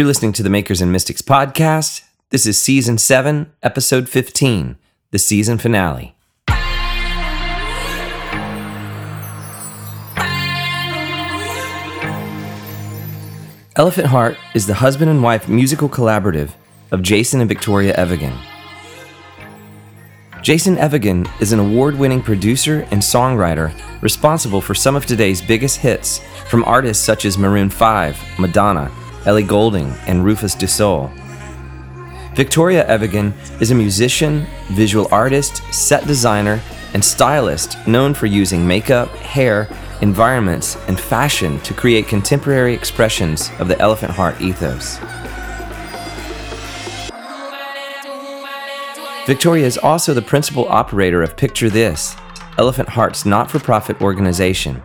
You're listening to the Makers and Mystics podcast. This is season 7, episode 15, the season finale. Elephant Heart is the husband and wife musical collaborative of Jason and Victoria Evigan. Jason Evigan is an award winning producer and songwriter responsible for some of today's biggest hits from artists such as Maroon 5, Madonna, Ellie Goulding, and Rufus Du Sol. Victoria Evigan is a musician, visual artist, set designer, and stylist known for using makeup, hair, environments, and fashion to create contemporary expressions of the elephant heart ethos. Victoria is also the principal operator of Picture This, Elephant Heart's not for profit organization.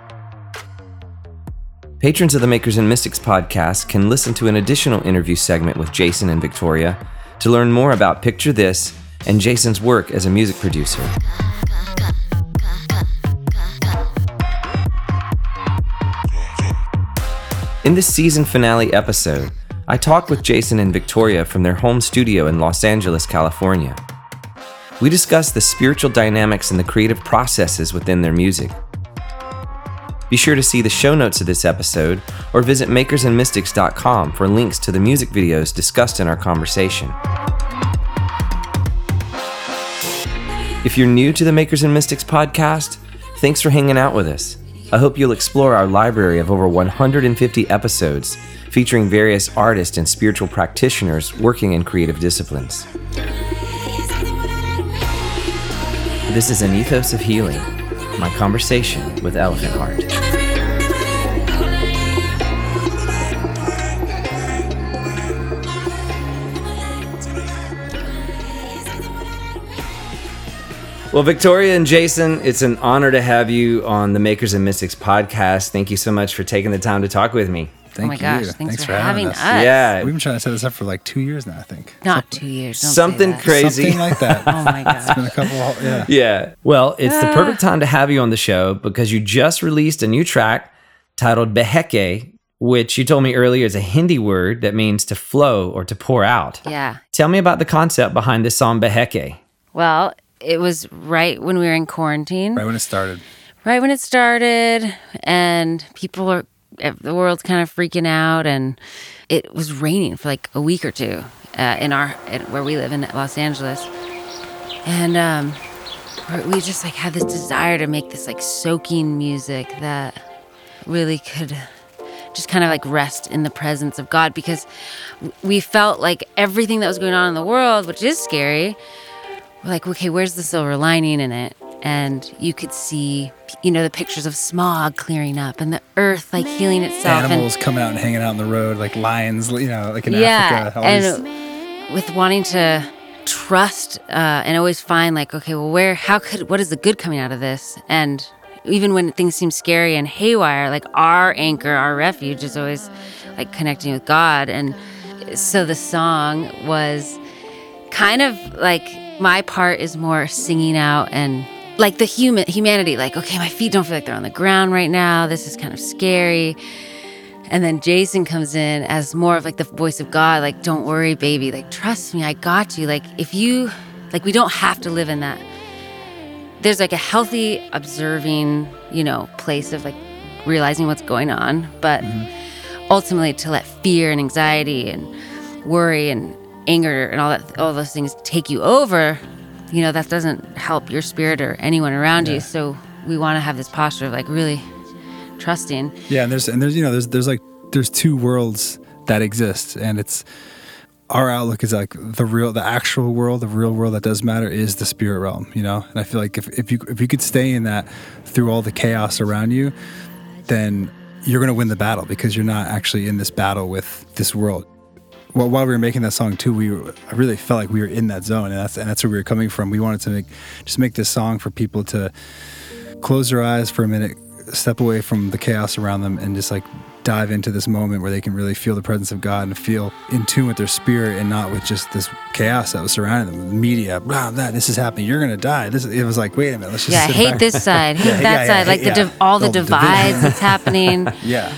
Patrons of the Makers and Mystics podcast can listen to an additional interview segment with Jason and Victoria to learn more about Picture This and Jason's work as a music producer. In this season finale episode, I talk with Jason and Victoria from their home studio in Los Angeles, California. We discuss the spiritual dynamics and the creative processes within their music. Be sure to see the show notes of this episode or visit makersandmystics.com for links to the music videos discussed in our conversation. If you're new to the Makers and Mystics podcast, thanks for hanging out with us. I hope you'll explore our library of over 150 episodes featuring various artists and spiritual practitioners working in creative disciplines. This is an ethos of healing, my conversation with Elephant Heart. Well, Victoria and Jason, it's an honor to have you on the Makers and Mystics podcast. Thank you so much for taking the time to talk with me. Thank oh my you. gosh, thanks, for, having us. Yeah, We've been trying to set this up for like two years now, I think. Not two years. Don't say something that. crazy. Something like that. Oh my God. It's been a couple, yeah. Yeah. Well, it's the ah. perfect time to have you on the show because you just released a new track titled Beheke, which you told me earlier is a Hindi word that means to flow or to pour out. Yeah. Tell me about the concept behind this song Beheke. Well, it was right when we were in quarantine, Right when it started. right when it started, and people are, the world's kind of freaking out, and it was raining for like a week or two uh, in our, where we live in Los Angeles. And um, we just like had this desire to make this like soaking music that really could just kind of like rest in the presence of God because we felt like everything that was going on in the world, which is scary, we're like, okay, where's the silver lining in it? And you could see, you know, the pictures of smog clearing up and the earth like healing itself. and- Animals coming out and hanging out on the road, like lions, you know, like in yeah, Africa. all these- and with wanting to trust uh, and always find like, okay, well, where, how could, what is the good coming out of this? And even when things seem scary and haywire, like our anchor, our refuge is always like connecting with God. And so the song was kind of like my part is more singing out and like the human humanity like okay my feet don't feel like they're on the ground right now this is kind of scary and then Jason comes in as more of like the voice of God, like, don't worry, baby. Like, trust me, I got you. Like, if you, like, we don't have to live in that. There's like a healthy, observing, you know, place of like realizing what's going on. But mm-hmm. ultimately, to let fear and anxiety and worry and anger and all that, all those things take you over, you know, that doesn't help your spirit or anyone around you. So we want to have this posture of like really trusting. yeah, and there's and there's you know there's there's like there's two worlds that exist, and it's our outlook is like the real, the actual world, the real world that does matter is the spirit realm, you know. And I feel like if, if you if you could stay in that through all the chaos around you, then you're gonna win the battle because you're not actually in this battle with this world. Well, while we were making that song too, we were, I really felt like we were in that zone, and that's and that's where we were coming from. We wanted to make just make this song for people to close their eyes for a minute, step away from the chaos around them, and just like dive into this moment where they can really feel the presence of God and feel in tune with their spirit and not with just this chaos that was surrounding them. The media, blah, blah, this is happening. You're gonna die. This is, it was like, wait a minute, let's just Yeah, hate back. this side, hate Yeah, that yeah, yeah, side, like yeah. the div- all the the divides that's happening. Yeah,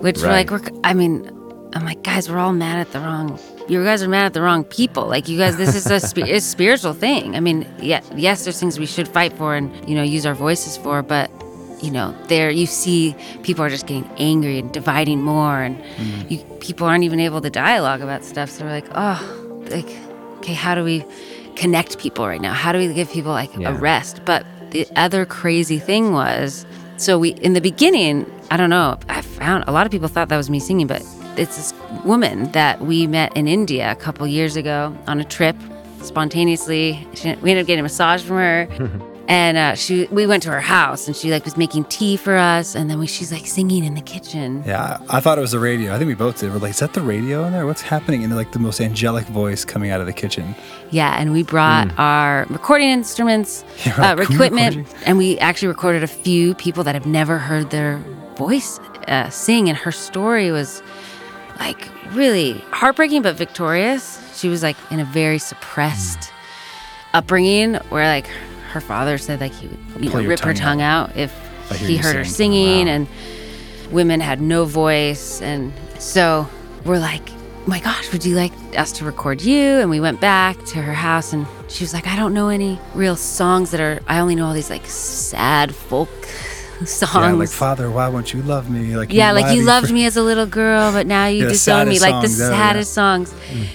Which we're like, we're, I mean, I'm like, guys, we're all mad at the wrong. You guys are mad at the wrong people. Like you guys, this is a, a spiritual thing. I mean, yeah, yes, there's things we should fight for and you know use our voices for, but you know, there you see people are just getting angry and dividing more, and mm. you, people aren't even able to dialogue about stuff. So we're like, oh, like, okay, how do we connect people right now? How do we give people like Yeah. a rest? But the other crazy thing was, so we in the beginning, I don't know, I found a lot of people thought that was me singing, but it's this woman that we met in India a couple years ago on a trip spontaneously. She, we ended up getting a massage from her. And uh, she, we went to her house, and she like was making tea for us, and then we, she's like singing in the kitchen. Yeah, I, thought it was the radio. I think we both did. We're like, is that the radio in there? What's happening? And like the most angelic voice coming out of the kitchen. Yeah, and we brought our recording instruments. Yeah, uh, like, can we record equipment, you? and we actually recorded a few people that have never heard their voice uh, sing. And her story was like really heartbreaking but victorious. She was like in a very suppressed Hmm. upbringing where like her father said like he would know, rip her tongue tongue out, if he heard her sing. singing, Wow. and women had no voice. And so we're like, oh my gosh, would you like us to record you? And we went back to her house and she was like, I don't know any real songs that are, I only know all these like sad folk songs. Yeah, like Father, why won't you love me? Like Yeah, like you loved for-" me as a little girl, but now you Yeah, the disown me. Like the ever, yeah. saddest songs. Mm.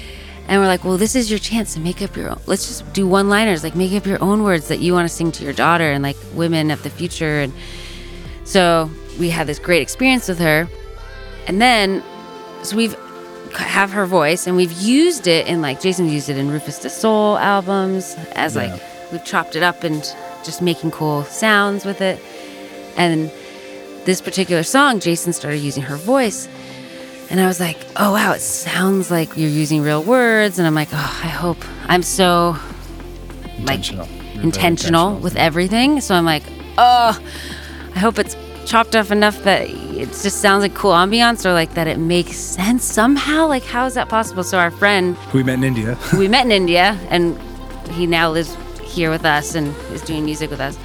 And we're like, well, this is your chance to make up your own. Let's just do one liners, like make up your own words that you want to sing to your daughter and like women of the future. And so we had this great experience with her. And then, so we've have her voice and we've used it in like Jason used it in Rufus Du Sol albums as like we've chopped it up and just making cool sounds with it. And this particular song, Jason started using her voice. And I was like, oh, wow, it sounds like you're using real words. And I'm like, oh, I hope I'm so like Intentional. Intentional. with everything. So I'm like, oh, I hope it's chopped up enough that it just sounds like cool ambiance or like that it makes sense somehow. Like, how is that possible? So our friend We met in India. we met in India and he now lives here with us and is doing music with us.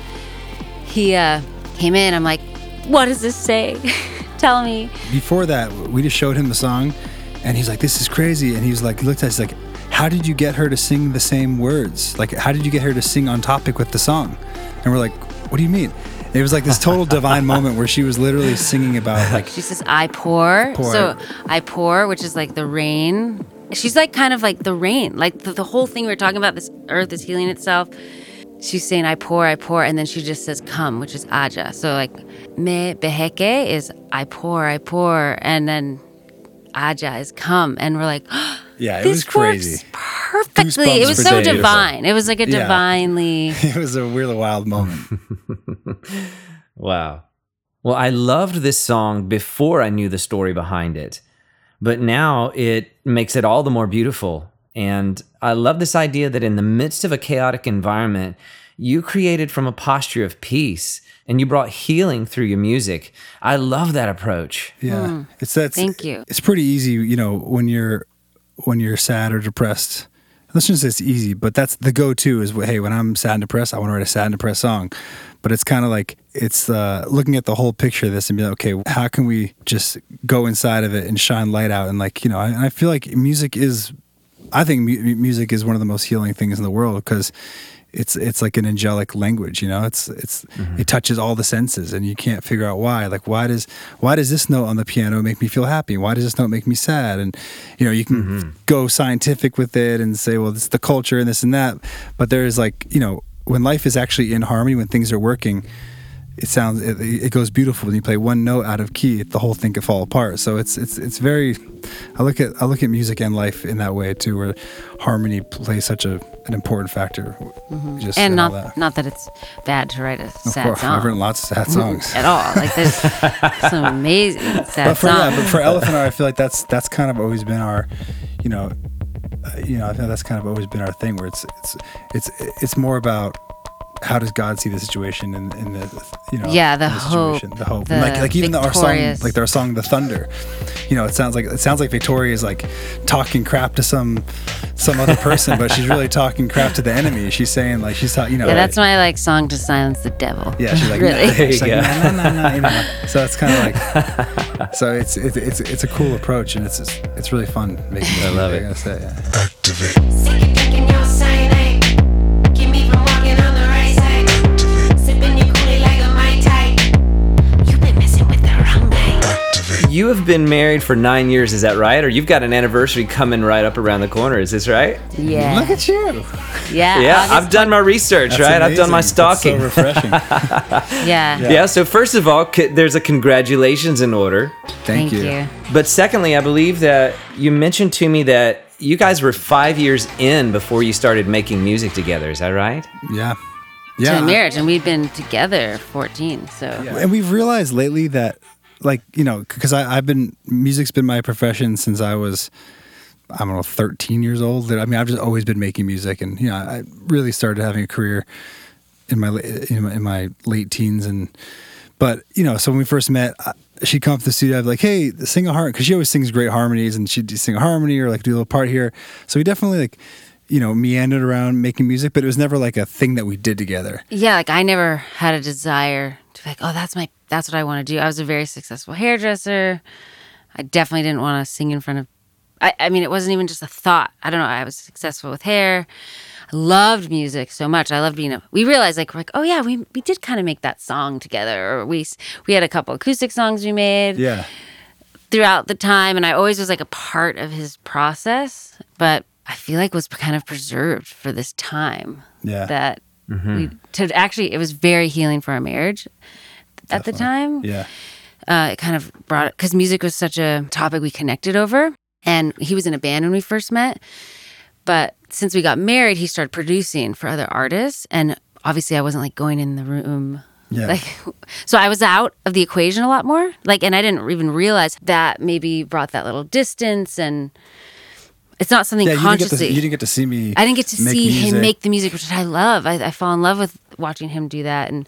He uh, came in. I'm like, what does this say? Tell me. Before that, we just showed him the song, and he's like, "This is crazy." And he was like, he looked at us like, "How did you get her to sing the same words? Like, how did you get her to sing on topic with the song?" And we're like, "What do you mean?" It was like this total divine moment where she was literally singing about like She says, I pour. Pour. So I pour, which is like the rain. She's like kind of like the rain. Like the, the whole thing we are talking about, this earth is healing itself. She's saying, I pour, I pour. And then she just says, come, which is aja. So like, me beheke is I pour, I pour. And then aja is come. And we're like, yeah, it this was crazy. perfectly. Goosebumps It was so days. divine. It was like a Yeah. divinely. It was a really wild moment. Wow. Well, I loved this song before I knew the story behind it, but now it makes it all the more beautiful. And I love this idea that in the midst of a chaotic environment, you created from a posture of peace and you brought healing through your music. I love that approach. Yeah, it's that. Thank you. It's pretty easy, you know, when you're when you're sad or depressed. Let's just say it's easy, but that's the go-to. Is hey, when I'm sad and depressed, I want to write a sad and depressed song. But it's kind of like it's uh, looking at the whole picture of this and be like, okay, how can we just go inside of it and shine light out? And like, you know, I, I feel like music is, I think mu- music is one of the most healing things in the world because it's it's like an angelic language you know? It's it's mm-hmm. it touches all the senses and you can't figure out why. Like why does why does this note on the piano make me feel happy? Why does this note make me sad? And you know you can mm-hmm. go scientific with it and say well it's the culture and this and that. But there is like you know when life is actually in harmony when things are working it sounds it, it goes beautiful when you play one note out of key the whole thing could fall apart so it's it's it's very i look at i look at music and life in that way too where harmony plays such a an important factor just And not that. not that it's bad to write a of sad course song. i've written lots of sad songs at all. Like there's some amazing sad but for songs. yeah, but for Elephant I feel like that's that's kind of always been our, you know, uh, you know, I think that's kind of always been our thing where it's it's it's it's more about how does God see the situation in, in the you know Yeah, the in hope, situation, the hope the like like even the, our song like their song the thunder you know it sounds like it sounds like Victoria is like talking crap to some some other person but she's really talking crap to the enemy she's saying like she's talking you know Yeah, that's my like song to silence the devil. yeah she's like really. nah. She's like, go. nah, nah, nah, nah, you know so it's kind of like so it's it's it's it's a cool approach and it's it's, it's really fun making I love it. I gotta say, yeah. Activate. You have been married for nine years, is that right? Or you've got an anniversary coming right up around the corner, is this right? Yeah. look at you yeah. Yeah, August I've done my research, That's right? I've done my amazing. That's stalking. so refreshing Yeah. yeah. so first of all, c- there's a congratulations in order. thank, you. But secondly, I believe that you mentioned to me that you guys were five years in before you started making music together. Is that right? yeah To yeah a marriage, and we've been together 14. So and we've realized lately that like you know because i've been music's been my profession since i was i don't know 13 years old. I mean i've just always been making music and you know i really started having a career in my in my, in my late teens and but you know so when we first met I- she'd come up to the studio i'd be like hey sing a harmony because she always sings great harmonies and she'd sing a harmony or like do a little part here. So we definitely like you know meandered around making music but it was never like a thing that we did together. Yeah, like I never had a desire like, oh, that's my, that's what I want to do. I was a very successful hairdresser. I definitely didn't want to sing in front of. I, I mean, it wasn't even just a thought. I don't know. I was successful with hair. I loved music so much. I loved being a. We realized like we're like, oh yeah, we we did kind of make that song together, or we we had a couple acoustic songs we made yeah throughout the time and I always was like a part of his process, but I feel like was kind of preserved for this time. Yeah. That we to actually it was very healing for our marriage at the time. yeah. Uh, it kind of brought it because music was such a topic we connected over, and he was in a band when we first met. But since we got married, he started producing for other artists, and obviously, I wasn't like going in the room. Yeah. Like so i was out of the equation a lot more. Like and i didn't even realize that maybe brought that little distance and it's not something Yeah, you didn't, to, consciously you didn't get to see me. i didn't get to see music. him make the music which i love I, I fall in love with watching him do that and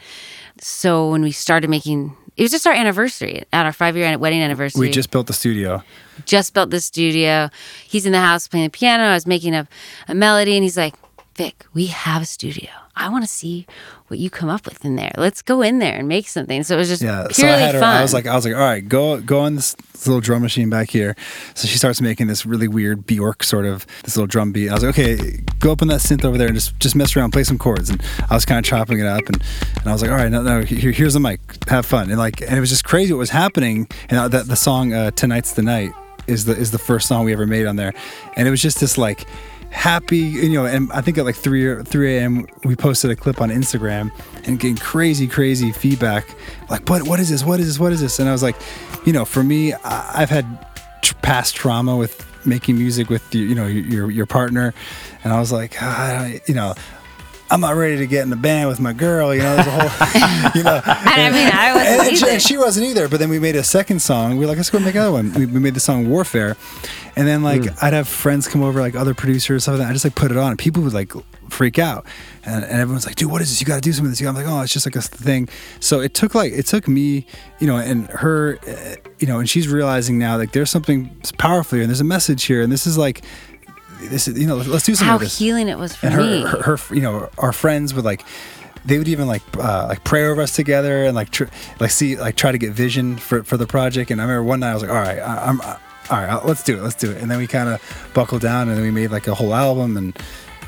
so when we started making it was just our anniversary at our five year wedding anniversary We just built the studio. just built the studio. He's in the house playing the piano. I was making a, a melody, and he's like, Vic, we have a studio. I want to see what you come up with in there. Let's go in there and make something. So it was just Yeah. So I had her. fun. I was like, I was like, all right, go go on this, this little drum machine back here. So she starts making this really weird Bjork sort of this little drum beat. I was like, okay, go up on that synth over there and just just mess around, play some chords. And I was kind of chopping it up, and, and I was like, all right, no, no, here, here's the mic, have fun. And like, and it was just crazy what was happening. And that the song uh, "Tonight's the Night" is the is the first song we ever made on there, and it was just this like happy you know and i think at like 3 or 3 a.m we posted a clip on instagram and getting crazy crazy feedback like what what is this? What is this? What is this? And i was like you know for me i've had past trauma with making music with you, you know your your partner. And i was like ah, you know I'm not ready to get in the band with my girl, you know. There's a whole, you know. And, I mean, I and, wasn't and she, and she wasn't either. But then we made a second song. We were like, let's go make another one. We, we made the song Warfare, and then like I'd have friends come over, like other producers, stuff like that. I just like put it on, and people would like freak out, and, and everyone's like, dude, what is this? You got to do something with this. I'm like, oh, it's just like a thing. So it took like it took me, you know, and her, uh, you know, and she's realizing now like there's something powerful here, and there's a message here, and this is like. This is, you know, let's do something How healing it was for and her, me. her, her, you know, our friends would like, they would even like, uh, like pray over us together and like, tr- like see, like try to get vision for, for the project. And I remember one night I was like, all right, I, I'm, uh, all right, let's do it, let's do it. And then we kind of buckled down and then we made like a whole album and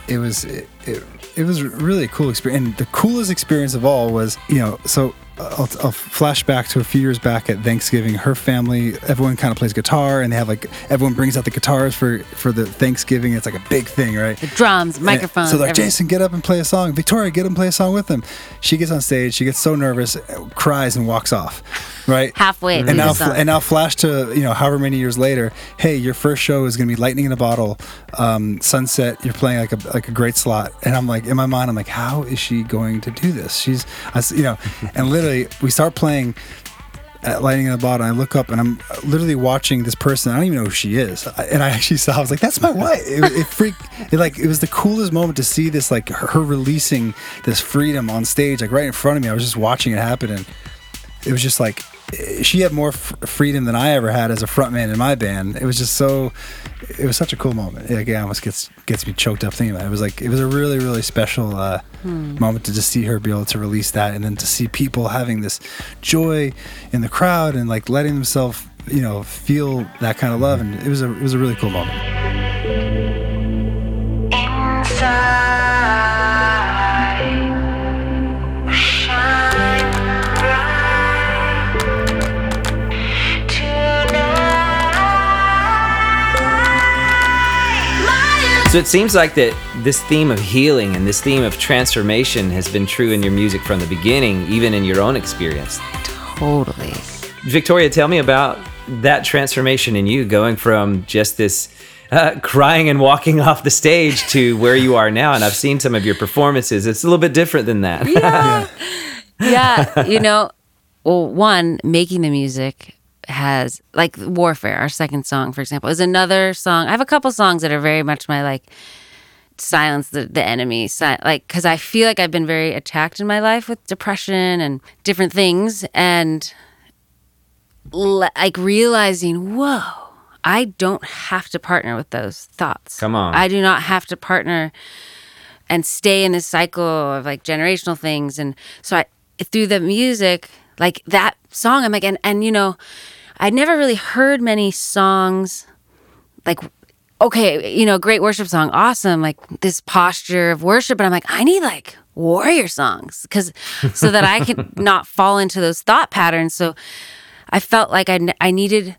it was, it, it, it was really a cool experience. And the coolest experience of all was, you know, so I'll, I'll flash back to a few years back at Thanksgiving. Her family, everyone kind of plays guitar, and they have like everyone brings out the guitars for for the Thanksgiving. It's like a big thing, right? the drums, And microphones. So like, everything. Jason, get up and play a song. Victoria, get up and play a song with them. She gets on stage. She gets so nervous, cries, and walks off. Right. halfway And now, and now, flash to you know, however many years later. Hey, your first show is going to be Lightning in a Bottle, um, Sunset. You're playing like a like a great slot, and I'm like, in my mind, I'm like, how is she going to do this? She's, I you know, and literally, we start playing at lighting at the bottom. I look up and I'm literally watching this person. I don't even know who she is. And I actually saw. I was like, "That's my wife." It, it freaked. It like it was the coolest moment to see this like her, releasing this freedom on stage, like right in front of me. I was just watching it happen, and it was just like she had more f- freedom than I ever had as a frontman in my band. It was just so. It was such a cool moment. Like, it almost gets gets me choked up thinking about it. It was like it was a really really special uh, moment to just see her be able to release that, and then to see people having this joy in the crowd and like letting themselves you know feel that kind of love, and it was a it was a really cool moment. Inside, So it seems like that this theme of healing and this theme of transformation has been true in your music from the beginning, even in your own experience. Totally. Victoria, tell me about that transformation in you going from just this uh, crying and walking off the stage to where you are now. And I've seen some of your performances. It's a little bit different than that. yeah, you know, well, one making the music has like warfare. Our second song, for example, is another song. I have a couple songs that are very much my like silence the, the enemy si- like because i feel like i've been very attacked in my life with depression and different things and le- like realizing whoa i don't have to partner with those thoughts Come on. i do not have to partner and stay in this cycle of like generational things and so i through the music like that song i'm like and, and you know i'd never really heard many songs like okay you know great worship song awesome like this posture of worship but i'm like i need like warrior songs because so that i can not fall into those thought patterns. So i felt like I, I needed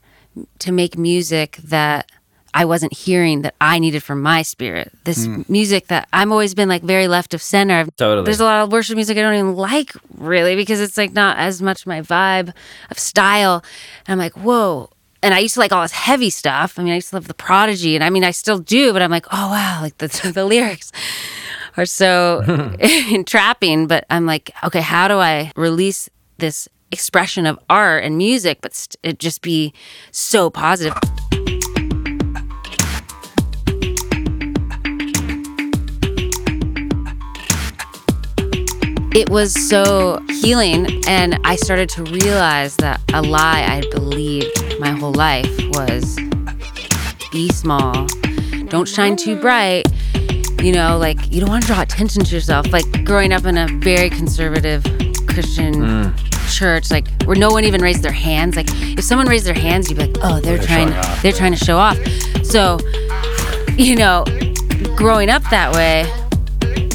to make music that i wasn't hearing that i needed from my spirit this hmm. music that i'm always been like very left of center Totally. there's a lot of worship music i don't even like really because it's like not as much my vibe of style and i'm like whoa and I used to like all this heavy stuff. I mean, I used to love the Prodigy, and I mean, I still do. But I'm like, oh wow, like the the lyrics are so entrapping. But I'm like, okay, how do I release this expression of art and music, but st- it just be so positive? It was so healing, and I started to realize that a lie I believed my whole life was be small, don't shine too bright. You know, like you don't want to draw attention to yourself. Like growing up in a very conservative Christian mm. church, like where no one even raised their hands. Like if someone raised their hands, you'd be like, oh, they're, trying, showing off, they're trying to show off. So, you know, growing up that way,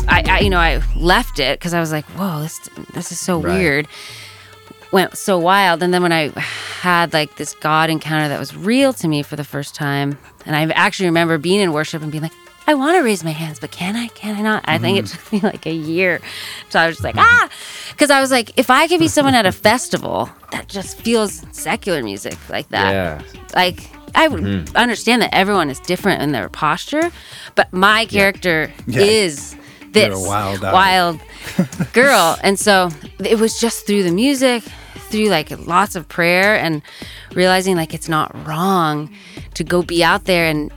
I, I you know, I left it because I was like, whoa, this this is so Right. weird. Went so wild, and then when I had like this God encounter that was real to me for the first time, and I actually remember being in worship and being like, I want to raise my hands, but can I? Can I not? I think it mm-hmm. took me like a year. So I was just like, ah, mm-hmm. because I was like, if I could be someone at a festival that just feels secular music like that, Yeah. like I would mm-hmm. understand that everyone is different in their posture, but my character Yeah. is this wild wild girl, and so it was just through the music, through like lots of prayer, and realizing like it's not wrong to go be out there and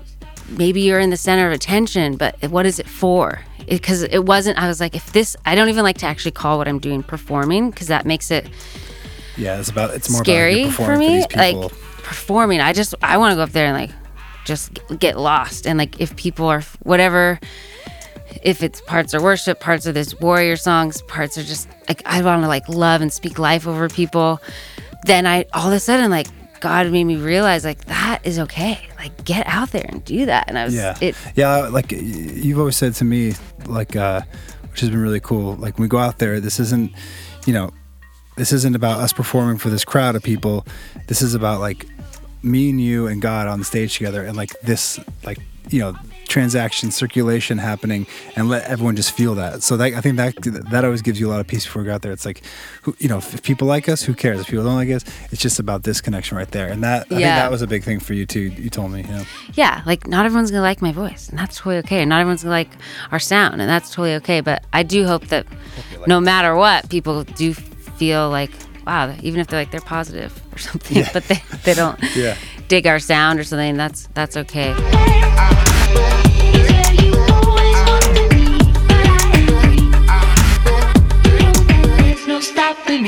maybe you're in the center of attention, but what is it for? Because it, wasn't. I was like, if this, I don't even like to actually call what I'm doing performing because that makes it Yeah, it's about it's more scary about for performing me. for like performing, I just I want to go up there and like just get lost and like if people are whatever, if it's parts are worship, parts are this warrior songs, parts are just like I want to like love and speak life over people. Then I all of a sudden like God made me realize like that is okay. Like get out there and do that. And I was Yeah. it yeah, like you've always said to me, like, uh, which has been really cool. Like, when we go out there, this isn't, you know, this isn't about us performing for this crowd of people. This is about like me and you and God on the stage together and like this, like, you know, transaction circulation happening and let everyone just feel that. So that, I think that that always gives you a lot of peace before we go out there. It's like, who, you know, if people like us, who cares? If people don't like us, it's just about this connection right there. And that, I think that was a big thing for you too. You told me, you know. yeah, like not everyone's gonna like my voice, and that's totally okay. Not everyone's gonna like our sound, and that's totally okay. But I do hope that no matter what, people do feel like, wow, even if they're like they're positive, or something, but they, they don't Yeah. dig our sound or something. That's that's okay.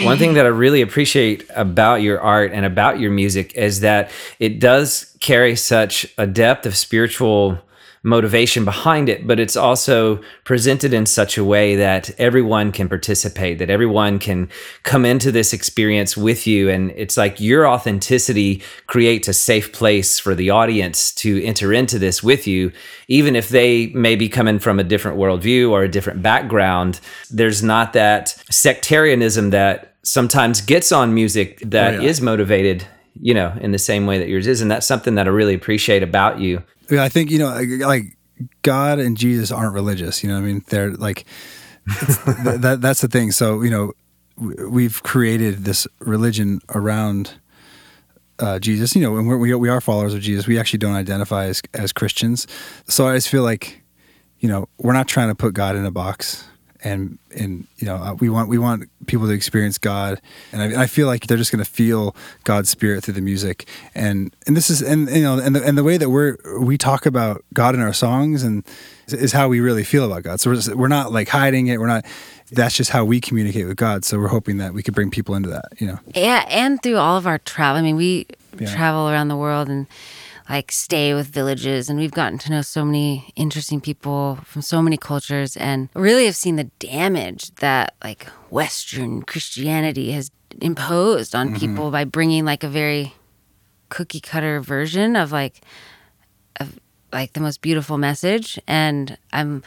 One thing that I really appreciate about your art and about your music is that it does carry such a depth of spiritual motivation behind it, but it's also presented in such a way that everyone can participate, that everyone can come into this experience with you. And it's like your authenticity creates a safe place for the audience to enter into this with you, even if they may be coming from a different worldview or a different background. There's not that sectarianism that sometimes gets on music that is Oh, yeah. motivated, you know, in the same way that yours is. And that's something that I really appreciate about you. Yeah, I think you know, like, God and Jesus aren't religious. You know, I mean, they're like th- that. That's the thing. So you know, we've created this religion around uh, Jesus. You know, and we're, we we are followers of Jesus. We actually don't identify as as Christians. So I just feel like, you know, we're not trying to put God in a box. And and you know uh, we want we want people to experience God, and I, I feel like they're just going to feel God's spirit through the music, and and this is and you know and the, and the way that we're we talk about God in our songs and is, is how we really feel about God. So we're just, we're not like hiding it. We're not. That's just how we communicate with God. So we're hoping that we could bring people into that. You know. Yeah, and through all of our travel. I mean, we Yeah. travel around the world and like stay with villages, and we've gotten to know so many interesting people from so many cultures, and really have seen the damage that like Western Christianity has imposed on mm-hmm. people by bringing like a very cookie cutter version of like of like the most beautiful message and i'm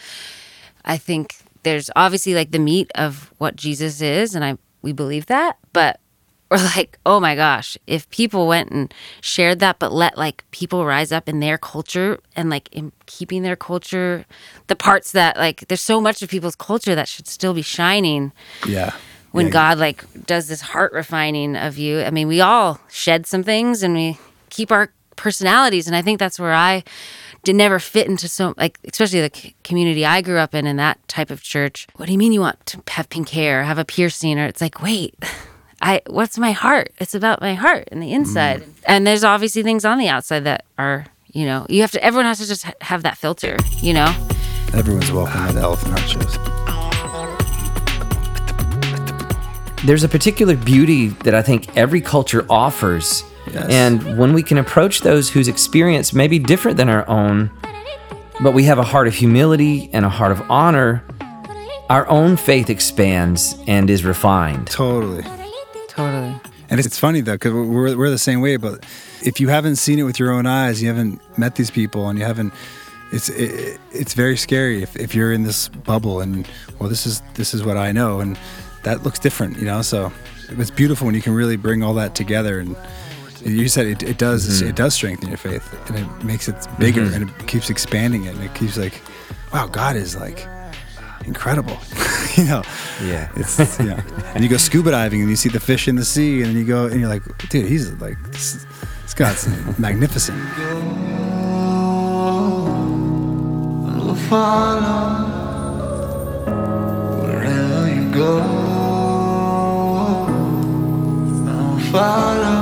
i think there's obviously like the meat of what jesus is and i we believe that but we're like oh my gosh if people went and shared that but let like people rise up in their culture and like in keeping their culture the parts that like there's so much of people's culture that should still be shining Yeah. when Yeah. God like does this heart refining of you. I mean, we all shed some things and we keep our personalities, and I think that's where I did never fit into so like especially the c- community I grew up in in that type of church. What do you mean you want to have pink hair, have a piercing, or it's like wait. I what's my heart? It's about my heart and the inside. Mm. And there's obviously things on the outside that are, you know, you have to everyone has to just ha- have that filter, you know? Everyone's welcome at the Elephant Heart shows. there's a particular beauty that I think every culture offers. Yes. And when we can approach those whose experience may be different than our own, but we have a heart of humility and a heart of honor, our own faith expands and is refined. Totally. And it's, funny though, because we're, we're the same way. But if you haven't seen it with your own eyes, you haven't met these people, and you haven't, it's it, it's very scary if, if you're in this bubble and well, this is this is what I know, and that looks different, you know. So it's beautiful when you can really bring all that together. And you said it, it does mm-hmm. it does strengthen your faith, and it makes it bigger, mm-hmm. and it keeps expanding it, and it keeps like, wow, God is like incredible, you know. Yeah. It's yeah. And you go scuba diving and you see the fish in the sea, and you go and you're like, dude, he's like, this, this guy's magnificent. I'll follow wherever you go. I'll follow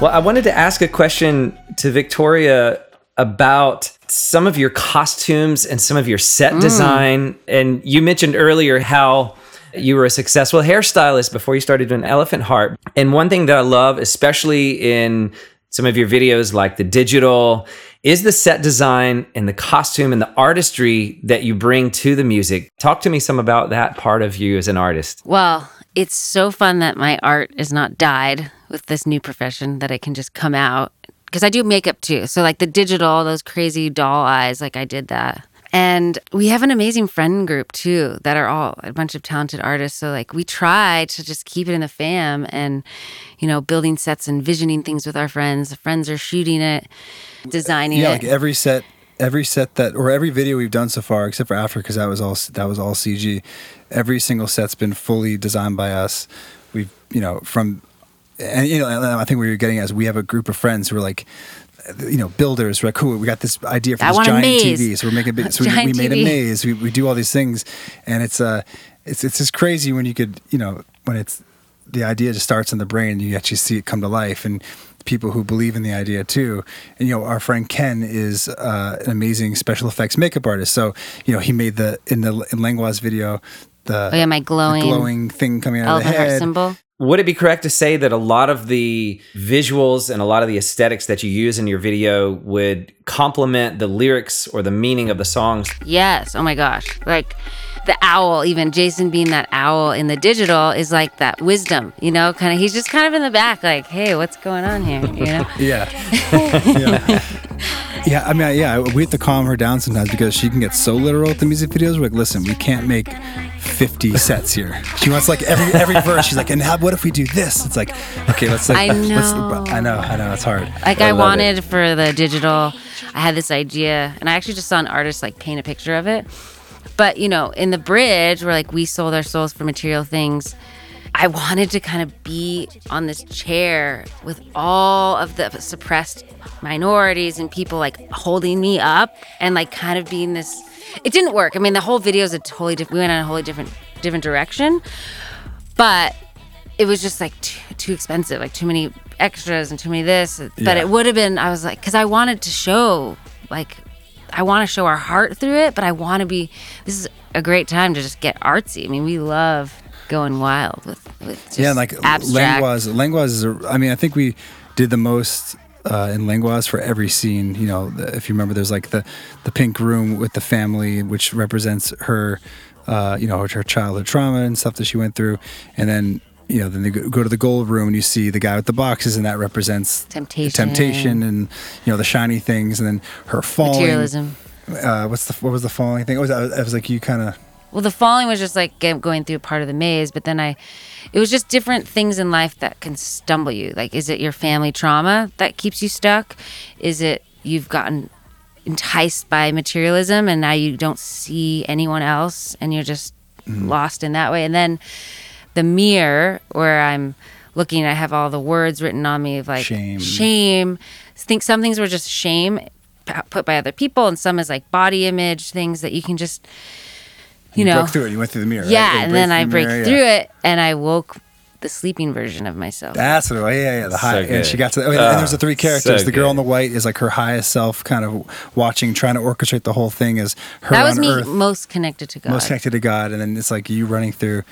Well, I wanted to ask a question to Victoria about some of your costumes and some of your set mm. design. And you mentioned earlier how you were a successful hairstylist before you started doing Elephant Heart. And one thing that I love, especially in some of your videos like the digital, is the set design and the costume and the artistry that you bring to the music. Talk to me some about that part of you as an artist. Well, it's so fun that my art is not died with this new profession that it can just come out because I do makeup too. So like the digital, those crazy doll eyes, like I did that. And we have an amazing friend group too that are all a bunch of talented artists. So like we try to just keep it in the fam and you know building sets and visioning things with our friends. The friends are shooting it, designing it. Yeah, it. like every set, every set that or every video we've done so far, except for Africa, because that was all that was all CG. Every single set's been fully designed by us. We've you know from and you know, and I think where you're getting at is we have a group of friends who are like, you know, builders. We're like, cool, we got this idea for I this giant. TV, so we're making a big. So we, we made a maze. We, we do all these things, and it's uh, it's it's just crazy when you could, you know, when it's the idea just starts in the brain, and you actually see it come to life, and people who believe in the idea too. And you know, our friend Ken is uh, an amazing special effects makeup artist. So you know, he made the in the in Langlois video. The, Oh, yeah, my glowing glowing thing coming out of the head. symbol. Would it be correct to say that a lot of the visuals and a lot of the aesthetics that you use in your video would complement the lyrics or the meaning of the songs? Yes. Oh my gosh. Like the owl, even Jason being that owl in the digital is like that wisdom, you know, kind of, he's just kind of in the back, like, hey, what's going on here? You know? Yeah. yeah. Yeah, I mean, yeah, we have to calm her down sometimes because she can get so literal with the music videos. We're like, listen, we can't make 50 sets here. She wants like every every verse. She's like, and how, what if we do this? It's like, okay, let's like, I let's- know. I know, I know, it's hard. Like I I, love wanted for the digital, I had this idea, and I actually just saw an artist like paint a picture of it. But you know, in the bridge, where like we sold our souls for material things, I wanted to kind of be on this chair with all of the suppressed minorities and people like holding me up and like kind of being this. It didn't work. I mean, the whole video is a totally different. We went in a wholly different different direction, but it was just like too, too expensive, like too many extras and too many this. But Yeah. it would have been. I was like, because I wanted to show, like, I want to show our heart through it, but I want to be. This is a great time to just get artsy. I mean, we love going wild with with just yeah, like abstract. Langlois. Langlois is. A, I mean, I think we did the most uh, in Langlois for every scene. You know, the, if you remember, there's like the the pink room with the family, which represents her. Uh, you know, her, her childhood trauma and stuff that she went through, and then. You know, then they go to the gold room and you see the guy with the boxes, and that represents Temptation. temptation, and you know the shiny things, and then her falling. materialism. Uh, what's the what was the falling thing? It was, it was like you kind of Well, the falling was just like going through part of the maze, but then I, it was just different things in life that can stumble you. Like, is it your family trauma that keeps you stuck? Is it you've gotten enticed by materialism and now you don't see anyone else and you're just mm-hmm. lost in that way? And then the mirror where I'm looking, I have all the words written on me of like Shame. shame. Think some things were just shame put by other people, and some is like body image things that you can just you, know broke through it. You went through the mirror. yeah, You and then I the break mirror, yeah. through it, and I woke the sleeping version of myself. That's what. it was. Yeah, yeah. The high, good. and she got to. Oh, and Oh, there's the three so characters. the girl good. in the white is like her highest self, kind of watching, trying to orchestrate the whole thing as her that was on me Earth, most connected to God. most connected to God, and then it's like you running through.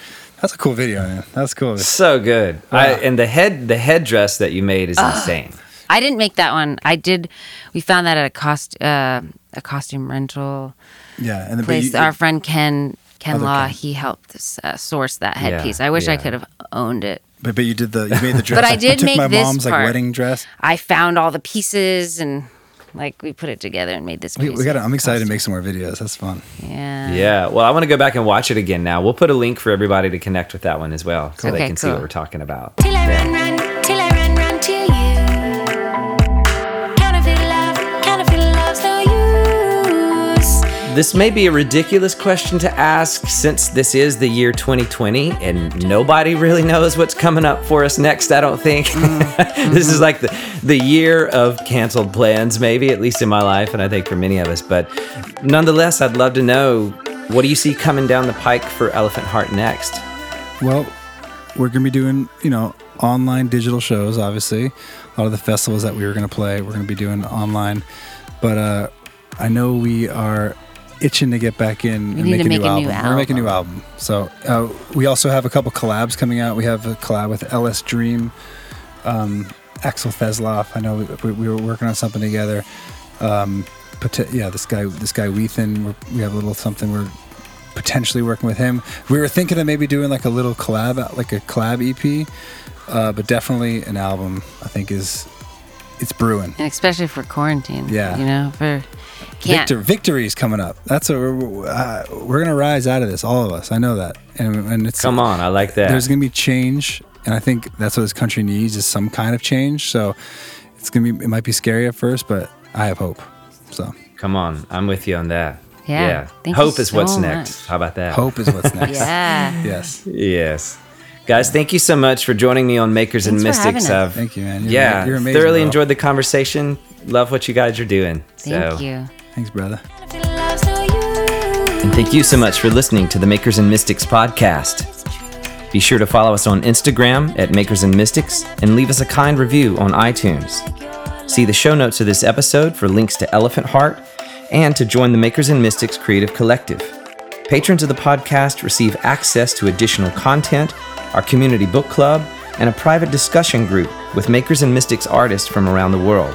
That's a cool video, man. That's cool. So good. I, and the head the headdress that you made is insane. I didn't make that one. I did. We found that at a cost uh, a costume rental Yeah, and the place. you- Our friend Ken Ken Law, Ken. he helped us, uh, source that Yeah, headpiece. I wish I could have owned it. But, but you did the you made the dress. But I did you took make my this mom's like wedding dress. I found all the pieces and like we put it together and made this. We, piece we got. of I'm excited to make some more videos. That's fun. Yeah. Yeah. Well, I want to go back and watch it again now. We'll put a link for everybody to connect with that one as well so they Okay, can see what we're talking about. This may be a ridiculous question to ask since this is the year 2020 and nobody really knows what's coming up for us next, I don't think. this is like the, the year of canceled plans, maybe, at least in my life, and I think for many of us. But nonetheless, I'd love to know what do you see coming down the pike for Elephant Heart next? Well, we're gonna be doing you know online digital shows. Obviously, a lot of the festivals that we were gonna play, we're gonna be doing online. But uh, I know we are itching to get back in and need make, a, make new a new album. We're making a new album. So uh, we also have a couple collabs coming out. We have a collab with LSDREAM, um, Axel Thesloff. I know we, we were working on something together. Um, pot- yeah, this guy, this guy. We're, we have a little something we're potentially working with him. We were thinking of maybe doing like a little collab, like a collab EP, uh, but definitely an album. I think is it's brewing. And especially for quarantine. Yeah. You know, for can't. Victor, victory is coming up. That's what we're, uh, we're gonna rise out of this, all of us. I know that, and, and it's Come on, I like that. There's gonna be change, and I think that's what this country needs is some kind of change. So it's gonna be. It might be scary at first, but I have hope. So Come on, I'm with you on that. Yeah. Thank you Hope is what's so next. much. How about that? hope is what's next. Yeah. Yes. Yes. Guys, thank you so much for joining me on Makers and Thanks having Mystics. I've- Thank you, man. You're- yeah, you're amazing, thoroughly bro. enjoyed the conversation. Love what you guys are doing. Thank so. you. Thanks, brother. And thank you so much for listening to the Makers and Mystics podcast. Be sure to follow us on Instagram at Makers and Mystics and leave us a kind review on iTunes. See the show notes of this episode for links to Elephant Heart and to join the Makers and Mystics Creative Collective. Patrons of the podcast receive access to additional content, our community book club, and a private discussion group with Makers and Mystics artists from around the world.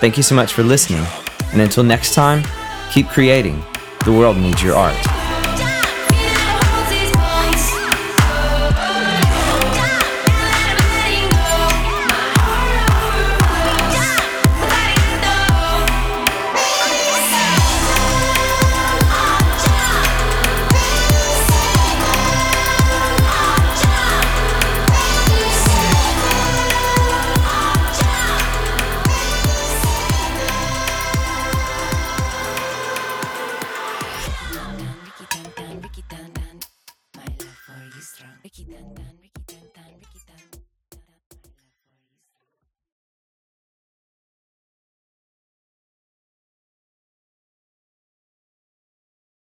Thank you so much for listening, and until next time, keep creating. The world needs your art.